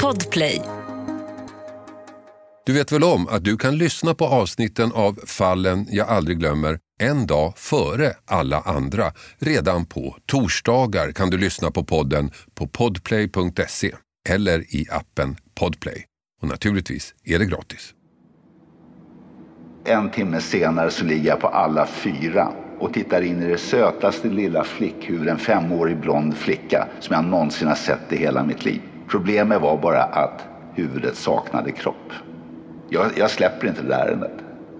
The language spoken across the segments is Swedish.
Podplay. Du vet väl om att du kan lyssna på avsnitten av Fallen jag aldrig glömmer en dag före alla andra. Redan på torsdagar kan du lyssna på podden på podplay.se eller i appen Podplay. Och naturligtvis är det gratis. En timme senare så ligger jag på alla fyra och tittar in i det sötaste lilla flickhuvud, en femårig blond flicka som jag någonsin har sett i hela mitt liv. Problemet var bara att huvudet saknade kropp. Jag, jag släpper inte det där ärendet.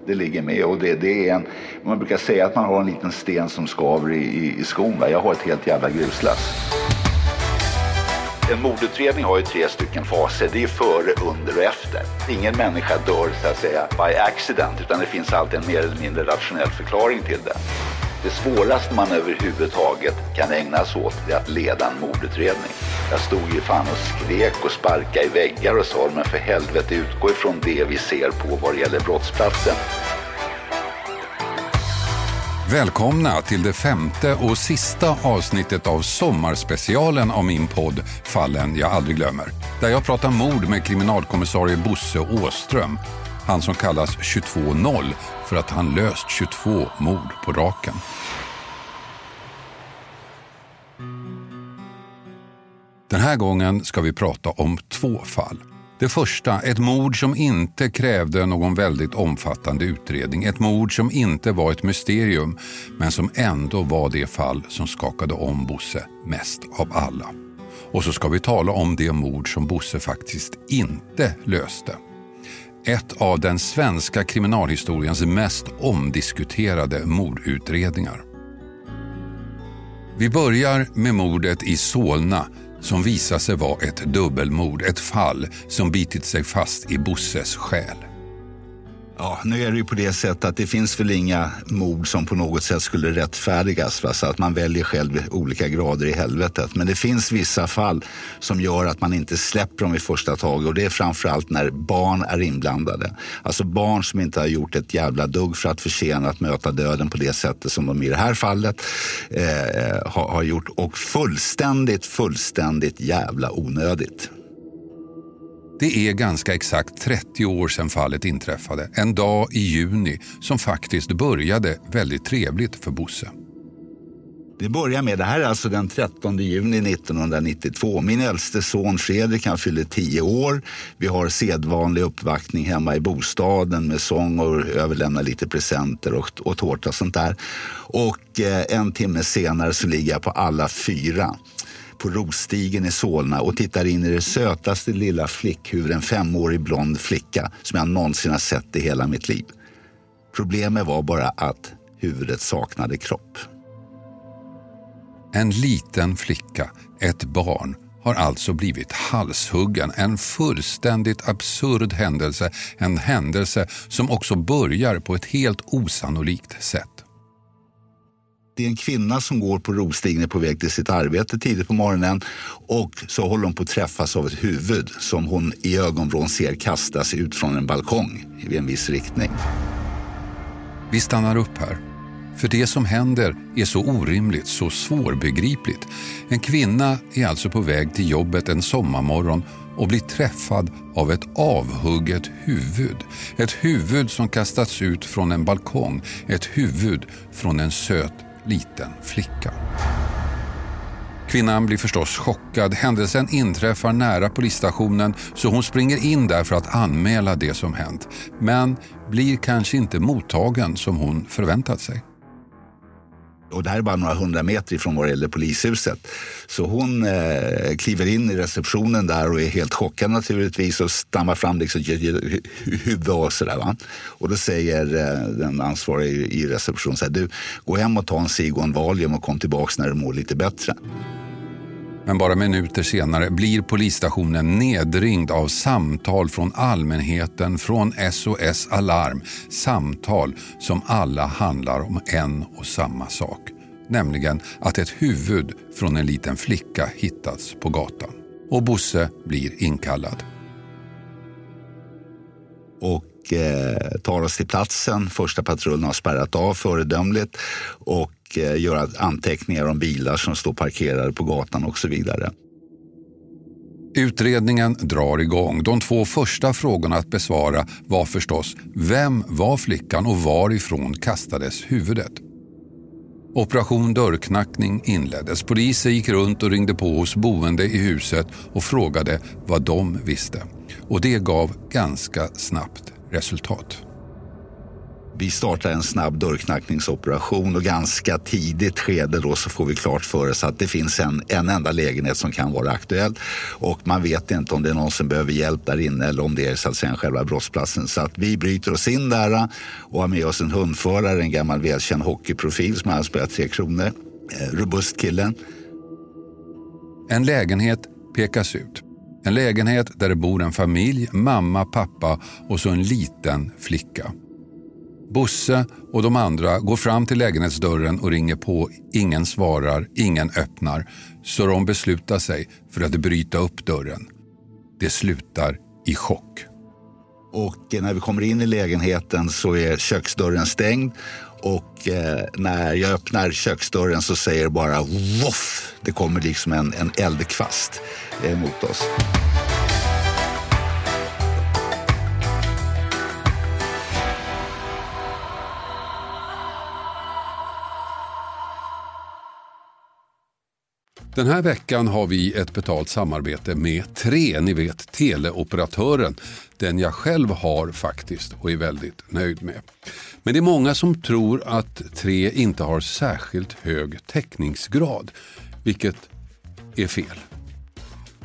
Det ligger med och det, det, är en, man brukar säga att man har en liten sten som skaver i, i, i skon. Va? Jag har ett helt jävla gruslass. En mordutredning har ju tre stycken faser. Det är före, under och efter. Ingen människa dör så att säga by accident utan det finns alltid en mer eller mindre rationell förklaring till det. Det svåraste man överhuvudtaget kan ägna sig åt är att leda en mordutredning. Jag stod ju fan och skrek och sparkade i väggar och sa men för helvete utgå ifrån det vi ser på vad det gäller brottsplatsen. Välkomna till det femte och sista avsnittet av sommarspecialen av min podd Fallen jag aldrig glömmer. Där jag pratar mord med kriminalkommissarie Bosse Åström. Han som kallas 22-0 för att han löst 22 mord på raken. Den här gången ska vi prata om två fall. Det första, ett mord som inte krävde någon väldigt omfattande utredning. Ett mord som inte var ett mysterium, men som ändå var det fall som skakade om Bosse mest av alla. Och så ska vi tala om det mord som Bosse faktiskt inte löste. Ett av den svenska kriminalhistoriens mest omdiskuterade mordutredningar. Vi börjar med mordet i Solna som visar sig vara ett dubbelmord, ett fall som bitit sig fast i Bosses själ. Ja, nu är det ju på det sättet att det finns väl inga mord som på något sätt skulle rättfärdigas. Va? Så att man väljer själv olika grader i helvetet. Men det finns vissa fall som gör att man inte släpper dem i första taget. Och det är framförallt när barn är inblandade. Alltså barn som inte har gjort ett jävla dugg för att försena att möta döden på det sättet som de i det här fallet eh, har, har gjort. Och fullständigt, fullständigt jävla onödigt. Det är ganska exakt 30 år sedan fallet inträffade. En dag i juni som faktiskt började väldigt trevligt för Bosse. Det börjar med, det här är alltså den 13 juni 1992. Min äldste son Fredrik han fyller 10 år. Vi har sedvanlig uppvaktning hemma i bostaden med sång och överlämnar lite presenter och, och tårta och sånt där. Och eh, en timme senare så ligger jag på alla fyra på Rosstigen i Solna och tittar in i det sötaste lilla flickhuvud, en femårig blond flicka som jag någonsin har sett i hela mitt liv. Problemet var bara att huvudet saknade kropp. En liten flicka, ett barn, har alltså blivit halshuggen. En fullständigt absurd händelse. En händelse som också börjar på ett helt osannolikt sätt. Det är en kvinna som går på Rosstigen på väg till sitt arbete tidigt på morgonen och så håller hon på att träffas av ett huvud som hon i ögonvrån ser kastas ut från en balkong i en viss riktning. Vi stannar upp här. För det som händer är så orimligt, så svårbegripligt. En kvinna är alltså på väg till jobbet en sommarmorgon och blir träffad av ett avhugget huvud. Ett huvud som kastats ut från en balkong. Ett huvud från en söt liten flicka. Kvinnan blir förstås chockad. Händelsen inträffar nära polisstationen så hon springer in där för att anmäla det som hänt. Men blir kanske inte mottagen som hon förväntat sig. Och det här är bara några hundra meter ifrån vad det gäller polishuset. Så hon eh, kliver in i receptionen där och är helt chockad naturligtvis och stammar fram liksom huvudet och sådär. Va? Och då säger eh, den ansvariga i, i receptionen så här, du gå hem och ta en cigg och en Valium och kom tillbaks när du mår lite bättre. Men bara minuter senare blir polisstationen nedringd av samtal från allmänheten, från SOS Alarm. Samtal som alla handlar om en och samma sak. Nämligen att ett huvud från en liten flicka hittats på gatan. Och Bosse blir inkallad. Och eh, tar oss till platsen. Första patrullen har spärrat av föredömligt. Och Eh, gör anteckningar om bilar som står parkerade på gatan och så vidare. Utredningen drar igång. De två första frågorna att besvara var förstås vem var flickan och varifrån kastades huvudet? Operation dörrknackning inleddes. Poliser gick runt och ringde på hos boende i huset och frågade vad de visste. Och det gav ganska snabbt resultat. Vi startar en snabb dörrknackningsoperation och ganska tidigt skede då så får vi klart för oss att det finns en, en enda lägenhet som kan vara aktuell och man vet inte om det är någon som behöver hjälp där inne eller om det är så att säga själva brottsplatsen. Så att vi bryter oss in där och har med oss en hundförare, en gammal välkänd hockeyprofil som har spelat Tre Kronor. Eh, robust kille. En lägenhet pekas ut. En lägenhet där det bor en familj, mamma, pappa och så en liten flicka. Bosse och de andra går fram till lägenhetsdörren och ringer på. Ingen svarar, ingen öppnar. Så de beslutar sig för att bryta upp dörren. Det slutar i chock. Och när vi kommer in i lägenheten så är köksdörren stängd och eh, när jag öppnar köksdörren så säger det bara voff. Det kommer liksom en, en eldkvast eh, mot oss. Den här veckan har vi ett betalt samarbete med Tre, ni vet teleoperatören. Den jag själv har faktiskt och är väldigt nöjd med. Men det är många som tror att Tre inte har särskilt hög täckningsgrad, vilket är fel.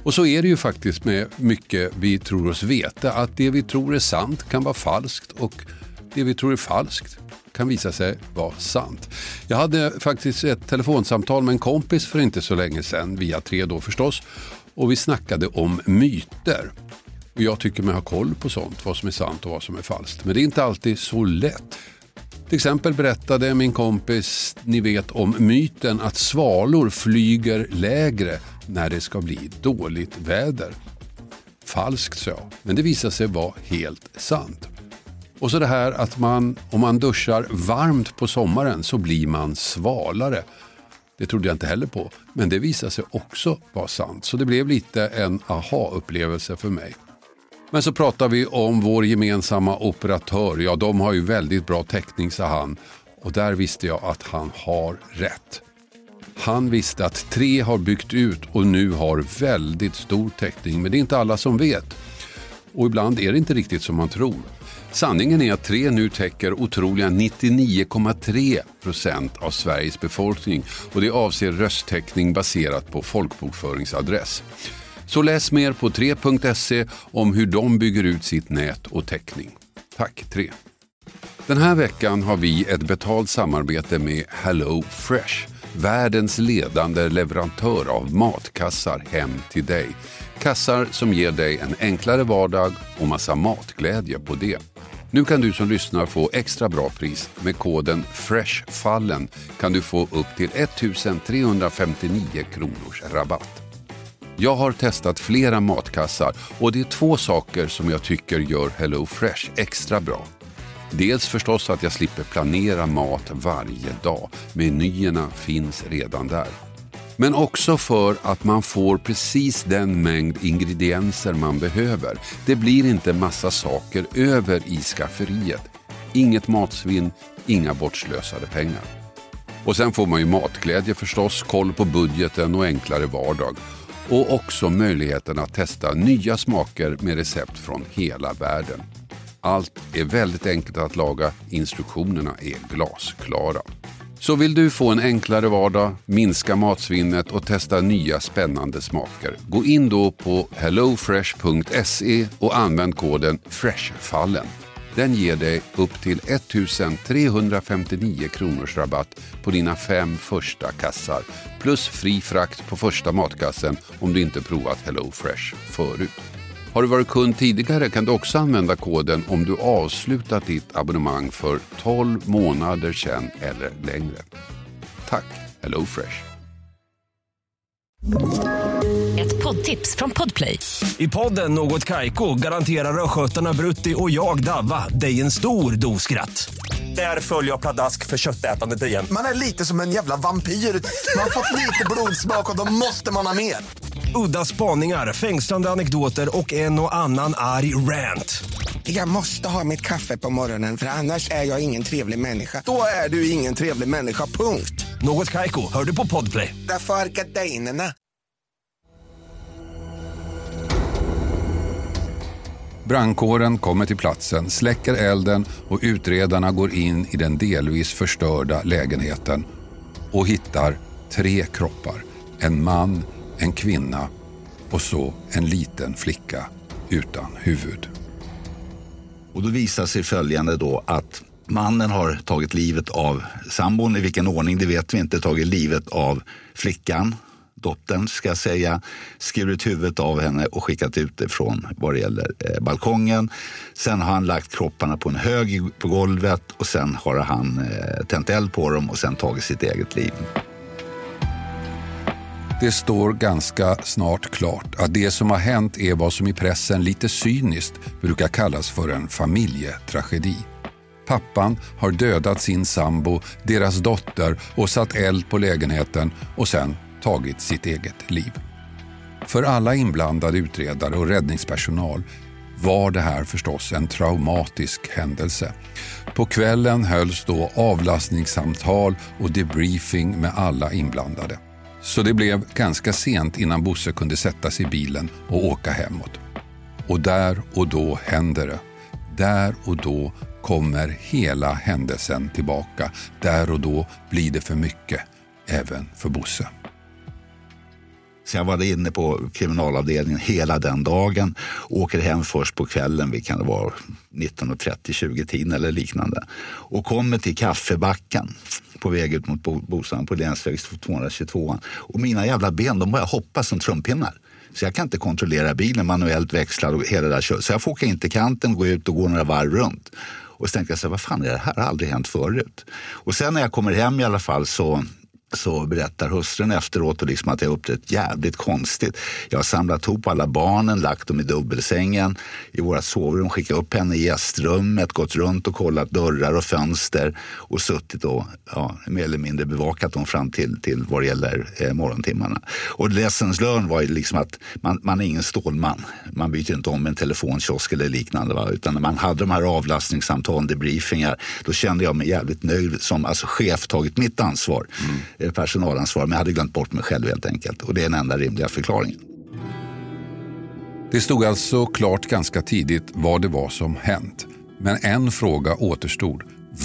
Och så är det ju faktiskt med mycket vi tror oss veta, att det vi tror är sant kan vara falskt och det vi tror är falskt kan visa sig vara sant. Jag hade faktiskt ett telefonsamtal med en kompis för inte så länge sedan, via tre då förstås, och vi snackade om myter. Och jag tycker mig ha koll på sånt, vad som är sant och vad som är falskt. Men det är inte alltid så lätt. Till exempel berättade min kompis, ni vet om myten att svalor flyger lägre när det ska bli dåligt väder. Falskt sa jag, men det visade sig vara helt sant. Och så det här att man, om man duschar varmt på sommaren så blir man svalare. Det trodde jag inte heller på, men det visade sig också vara sant. Så det blev lite en aha-upplevelse för mig. Men så pratar vi om vår gemensamma operatör. Ja, de har ju väldigt bra täckning, sa han. Och där visste jag att han har rätt. Han visste att tre har byggt ut och nu har väldigt stor täckning. Men det är inte alla som vet. Och ibland är det inte riktigt som man tror. Sanningen är att tre nu täcker otroliga 99,3 procent av Sveriges befolkning och det avser rösttäckning baserat på folkbokföringsadress. Så läs mer på 3.se om hur de bygger ut sitt nät och täckning. Tack 3. Den här veckan har vi ett betalt samarbete med Hello Fresh. Världens ledande leverantör av matkassar hem till dig. Kassar som ger dig en enklare vardag och massa matglädje på det. Nu kan du som lyssnar få extra bra pris. Med koden FRESHFALLEN kan du få upp till 1359 kronors rabatt. Jag har testat flera matkassar och det är två saker som jag tycker gör Hello Fresh extra bra. Dels förstås att jag slipper planera mat varje dag. Menyerna finns redan där. Men också för att man får precis den mängd ingredienser man behöver. Det blir inte massa saker över i skafferiet. Inget matsvinn, inga bortslösade pengar. Och sen får man ju matglädje förstås, koll på budgeten och enklare vardag. Och också möjligheten att testa nya smaker med recept från hela världen. Allt är väldigt enkelt att laga, instruktionerna är glasklara. Så vill du få en enklare vardag, minska matsvinnet och testa nya spännande smaker. Gå in då på hellofresh.se och använd koden FRESHFALLEN. Den ger dig upp till 1359 kronors rabatt på dina fem första kassar. Plus fri frakt på första matkassen om du inte provat HelloFresh förut. Har du varit kund tidigare kan du också använda koden om du avslutat ditt abonnemang för 12 månader sedan eller längre. Tack HelloFresh. Ett poddtips från Podplay. I podden Något Kaiko garanterar östgötarna Brutti och jag, Davva, dig en stor dos skratt. Där följer jag pladask för köttätandet igen. Man är lite som en jävla vampyr. Man har fått lite blodsmak och då måste man ha mer. Udda spaningar, fängslande anekdoter och en och annan arg rant. Jag måste ha mitt kaffe på morgonen för annars är jag ingen trevlig människa. Då är du ingen trevlig människa, punkt. Något Kaiko, hör du på Podplay. Därför är gardinerna. Brandkåren kommer till platsen, släcker elden och utredarna går in i den delvis förstörda lägenheten och hittar tre kroppar. En man, en kvinna och så en liten flicka utan huvud. Och då visar sig följande då att mannen har tagit livet av sambon, i vilken ordning det vet vi inte, tagit livet av flickan, dottern ska jag säga, skurit huvudet av henne och skickat ut det från vad det gäller eh, balkongen. Sen har han lagt kropparna på en hög på golvet och sen har han eh, tänt eld på dem och sen tagit sitt eget liv. Det står ganska snart klart att det som har hänt är vad som i pressen lite cyniskt brukar kallas för en familjetragedi. Pappan har dödat sin sambo, deras dotter och satt eld på lägenheten och sen tagit sitt eget liv. För alla inblandade utredare och räddningspersonal var det här förstås en traumatisk händelse. På kvällen hölls då avlastningssamtal och debriefing med alla inblandade. Så det blev ganska sent innan Bosse kunde sätta sig i bilen och åka hemåt. Och där och då händer det. Där och då kommer hela händelsen tillbaka. Där och då blir det för mycket, även för Bosse. Så jag var inne på kriminalavdelningen hela den dagen. Åker hem först på kvällen, vi kan det vara 19.30, 20 tiden eller liknande. Och kommer till kaffebacken på väg ut mot bostaden på länsväg 222. Och mina jävla ben de börjar hoppa som trumpinnar. Så jag kan inte kontrollera bilen, manuellt växlar och hela det där Så jag får åka in till kanten, gå ut och gå några varv runt. Och så tänkte jag, så här, vad fan är det här? Det har aldrig hänt förut. Och sen när jag kommer hem i alla fall så så berättar hustrun efteråt och liksom att jag uppträtt jävligt konstigt. Jag har samlat ihop alla barnen, lagt dem i dubbelsängen i våra sovrum, skickat upp henne i gästrummet, gått runt och kollat dörrar och fönster och suttit och ja, mer eller mindre bevakat dem fram till, till vad det gäller eh, morgontimmarna. Och lessons learned var ju liksom att man, man är ingen stålman. Man byter inte om en telefonkiosk eller liknande. Va? Utan när man hade de här avlastningssamtalen, debriefingar, då kände jag mig jävligt nöjd som alltså chef tagit mitt ansvar. Mm Eh, personalansvar, men jag hade glömt bort mig själv helt enkelt. Och det är den enda rimliga förklaringen. Det stod alltså klart ganska tidigt vad det var som hänt. Men en fråga återstod.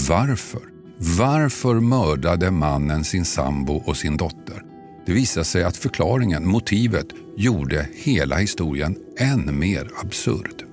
Varför? Varför mördade mannen sin sambo och sin dotter? Det visade sig att förklaringen, motivet, gjorde hela historien än mer absurd.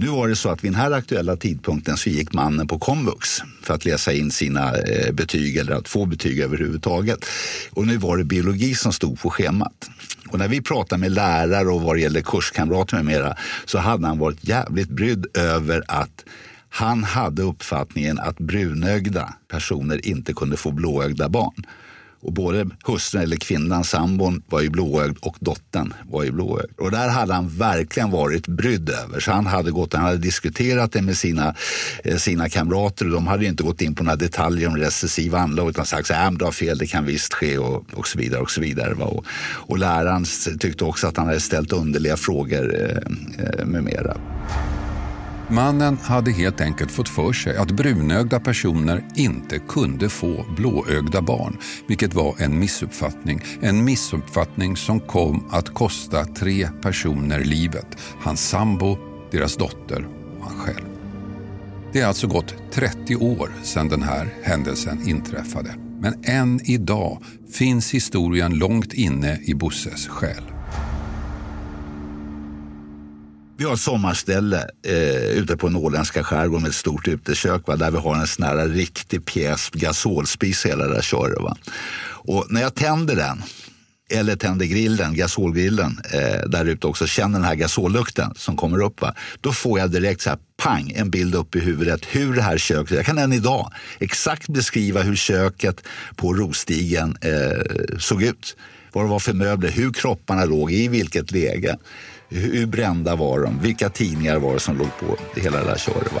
Nu var det så att vid den här aktuella tidpunkten så gick mannen på komvux för att läsa in sina eh, betyg eller att få betyg överhuvudtaget. Och nu var det biologi som stod på schemat. Och när vi pratade med lärare och vad det gäller kurskamrater med mera så hade han varit jävligt brydd över att han hade uppfattningen att brunögda personer inte kunde få blåögda barn. Och både hustrun eller kvinnan, sambon, var ju blåögd och dottern var ju blåögd. Och där hade han verkligen varit brydd över. Så han hade, gått, han hade diskuterat det med sina, eh, sina kamrater och de hade inte gått in på några detaljer om recessiv anlag utan sagt så här, äh, du har fel, det kan visst ske och, och så vidare. Och så vidare och, och läraren tyckte också att han hade ställt underliga frågor eh, eh med mera. Mannen hade helt enkelt fått för sig att brunögda personer inte kunde få blåögda barn, vilket var en missuppfattning. En missuppfattning som kom att kosta tre personer livet. Hans sambo, deras dotter och han själv. Det är alltså gått 30 år sedan den här händelsen inträffade. Men än idag finns historien långt inne i Bosses själ. Vi har ett sommarställe eh, ute på norrländska skärgården med ett stort utekök va, där vi har en sån här riktig pjäs gasolspis hela det där köret. Va. Och när jag tänder den eller tänder grillen, gasolgrillen eh, där ute också, känner den här gasollukten som kommer upp. Va? Då får jag direkt så här, pang, en bild upp i huvudet hur det här köket, jag kan än idag exakt beskriva hur köket på Rostigen eh, såg ut. Vad det var för möbler, hur kropparna låg, i vilket läge. Hur brända var de? Vilka tidningar var det som låg på hela det där köret? Va?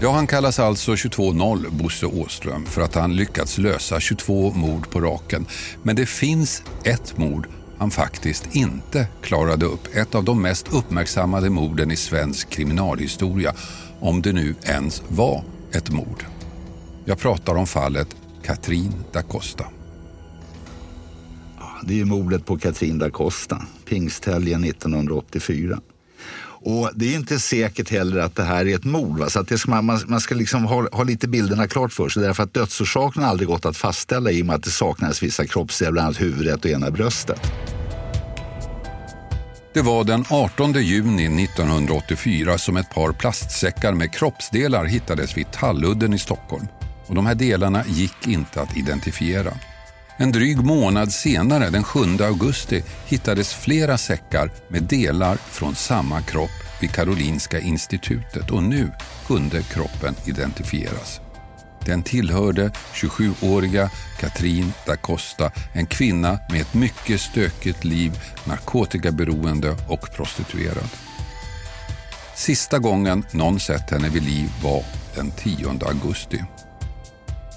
Ja, han kallas alltså 22-0, Bosse Åström, för att han lyckats lösa 22 mord på raken. Men det finns ett mord han faktiskt inte klarade upp. Ett av de mest uppmärksammade morden i svensk kriminalhistoria, om det nu ens var ett mord. Jag pratar om fallet Katrin da Costa. Det är mordet på Katrin da Costa, pingsthelgen 1984. Och det är inte säkert heller att det här är ett mord. Va? Så att det ska man, man ska liksom ha, ha lite bilderna klart för sig. Därför att dödsorsaken har aldrig gått att fastställa i och med att det saknades vissa kroppsdelar, bland annat huvudet och ena bröstet. Det var den 18 juni 1984 som ett par plastsäckar med kroppsdelar hittades vid Talludden i Stockholm. Och de här delarna gick inte att identifiera. En dryg månad senare, den 7 augusti, hittades flera säckar med delar från samma kropp vid Karolinska institutet och nu kunde kroppen identifieras. Den tillhörde 27-åriga Katrin da Costa, en kvinna med ett mycket stökigt liv, narkotikaberoende och prostituerad. Sista gången någon sett henne vid liv var den 10 augusti.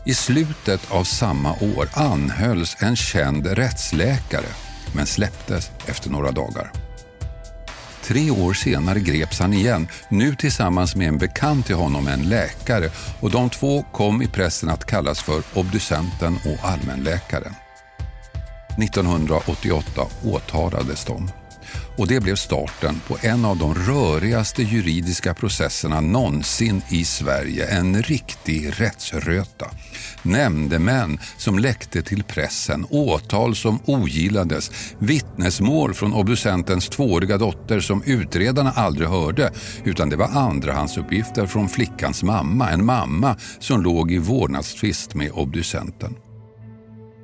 I slutet av samma år anhölls en känd rättsläkare men släpptes efter några dagar. Tre år senare greps han igen, nu tillsammans med en bekant till honom, en läkare och de två kom i pressen att kallas för obducenten och allmänläkaren. 1988 åtalades de och det blev starten på en av de rörigaste juridiska processerna någonsin i Sverige. En riktig rättsröta. Nämndemän som läckte till pressen, åtal som ogillades, vittnesmål från obducentens tvååriga dotter som utredarna aldrig hörde utan det var andrahandsuppgifter från flickans mamma, en mamma som låg i vårdnadstvist med obducenten.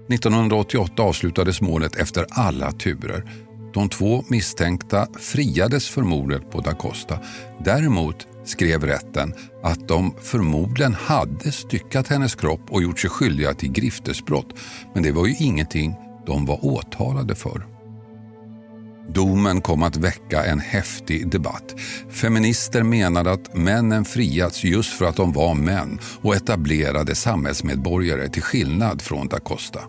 1988 avslutades målet efter alla turer. De två misstänkta friades för mordet på da Costa. Däremot skrev rätten att de förmodligen hade styckat hennes kropp och gjort sig skyldiga till griftesbrott. Men det var ju ingenting de var åtalade för. Domen kom att väcka en häftig debatt. Feminister menade att männen friats just för att de var män och etablerade samhällsmedborgare till skillnad från da Costa.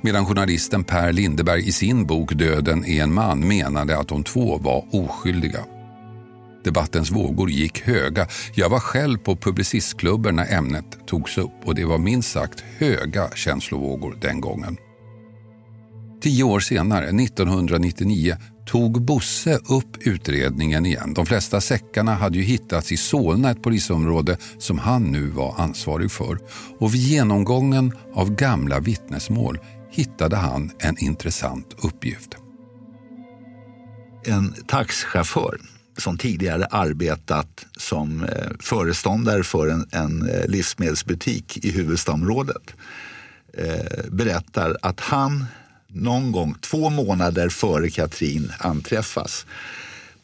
Medan journalisten Per Lindeberg i sin bok Döden är en man menade att de två var oskyldiga. Debattens vågor gick höga. Jag var själv på Publicistklubben när ämnet togs upp och det var minst sagt höga känslovågor den gången. Tio år senare, 1999, tog Bosse upp utredningen igen. De flesta säckarna hade ju hittats i Solna, ett polisområde som han nu var ansvarig för. Och vid genomgången av gamla vittnesmål hittade han en intressant uppgift. En taxichaufför som tidigare arbetat som eh, föreståndare för en, en eh, livsmedelsbutik i huvudstadsområdet eh, berättar att han någon gång två månader före Katrin anträffas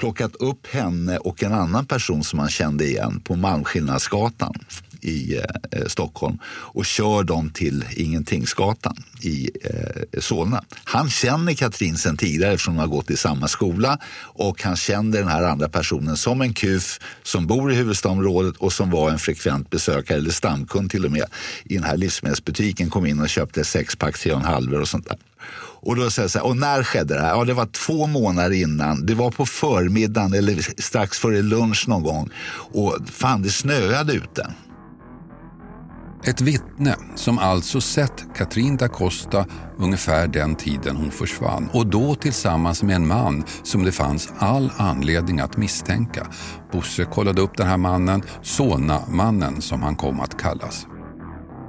plockat upp henne och en annan person som han kände igen på Malmskillnadsgatan i eh, eh, Stockholm och kör dem till Ingentingsgatan i eh, Solna. Han känner Katrin sen tidigare eftersom de har gått i samma skola och han kände den här andra personen som en kuf som bor i huvudstadsområdet och som var en frekvent besökare eller stamkund till och med i den här livsmedelsbutiken. Kom in och köpte sexpack, tre och en halver och sånt där. Och då säger jag så här, och när skedde det här? Ja, det var två månader innan. Det var på förmiddagen eller strax före lunch någon gång. Och fan, det snöade ute. Ett vittne som alltså sett Katrin da Costa ungefär den tiden hon försvann och då tillsammans med en man som det fanns all anledning att misstänka. Bosse kollade upp den här mannen, Sona-mannen som han kom att kallas.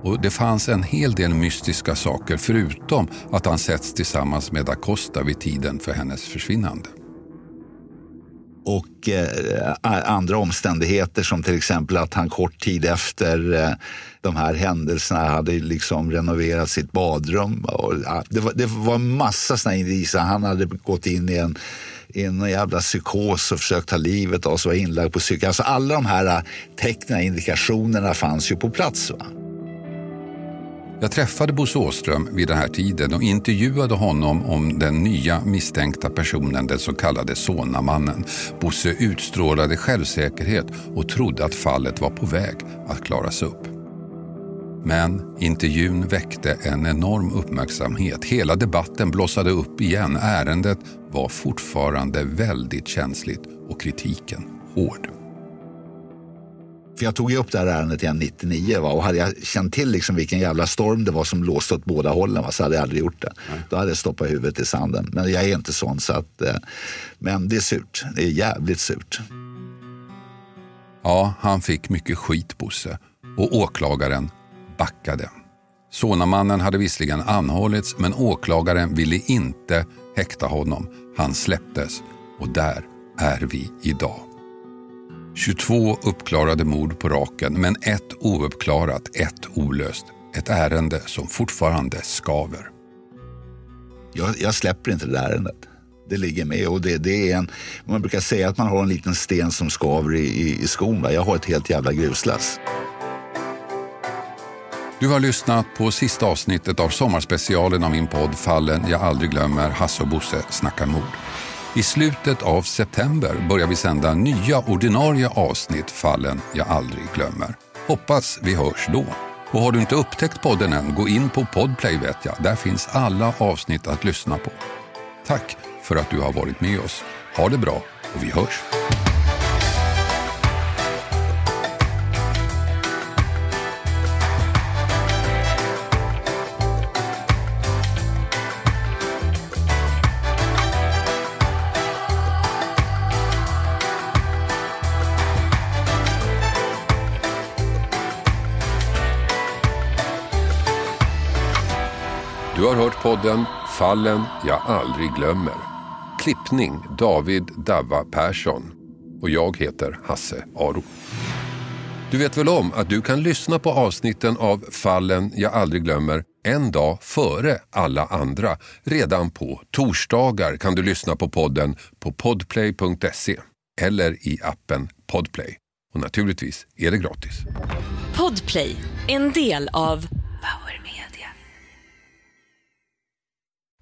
Och Det fanns en hel del mystiska saker förutom att han setts tillsammans med da Costa vid tiden för hennes försvinnande. och eh, andra omständigheter som till exempel att han kort tid efter eh, de här händelserna hade liksom renoverat sitt badrum. Och, ja, det, var, det var massa sådana indicier. Han hade gått in i en i någon jävla psykos och försökt ta livet av sig, och var inlagd på psyk. Alltså alla de här eh, tecknen, indikationerna fanns ju på plats. Va? Jag träffade Bosse Åström vid den här tiden och intervjuade honom om den nya misstänkta personen, den så kallade Sonamannen. Bosse utstrålade självsäkerhet och trodde att fallet var på väg att klaras upp. Men intervjun väckte en enorm uppmärksamhet. Hela debatten blossade upp igen. Ärendet var fortfarande väldigt känsligt och kritiken hård. För jag tog ju upp det här ärendet igen 99 va? och hade jag känt till liksom vilken jävla storm det var som blåste åt båda hållen va? så hade jag aldrig gjort det. Nej. Då hade jag stoppat huvudet i sanden. Men jag är inte sån så att, eh, men det är surt. Det är jävligt surt. Ja, han fick mycket skit Bosse och åklagaren backade. Sonamannen hade visserligen anhållits men åklagaren ville inte häkta honom. Han släpptes och där är vi idag. 22 uppklarade mord på raken, men ett ouppklarat, ett olöst. Ett ärende som fortfarande skaver. Jag, jag släpper inte det ärendet. Det ligger med och det, det, är en, man brukar säga att man har en liten sten som skaver i, i, i skon. Va? Jag har ett helt jävla gruslass. Du har lyssnat på sista avsnittet av sommarspecialen av min podd Fallen jag aldrig glömmer, Hasse och Bosse snackar mord. I slutet av september börjar vi sända nya ordinarie avsnitt Fallen jag aldrig glömmer. Hoppas vi hörs då. Och har du inte upptäckt podden än, gå in på Podplay vet jag. Där finns alla avsnitt att lyssna på. Tack för att du har varit med oss. Ha det bra och vi hörs. Podden Fallen jag aldrig glömmer. Klippning David Davva Persson. Och jag heter Hasse Aro. Du vet väl om att du kan lyssna på avsnitten av Fallen jag aldrig glömmer en dag före alla andra. Redan på torsdagar kan du lyssna på podden på podplay.se eller i appen Podplay. Och naturligtvis är det gratis. Podplay, en del av Power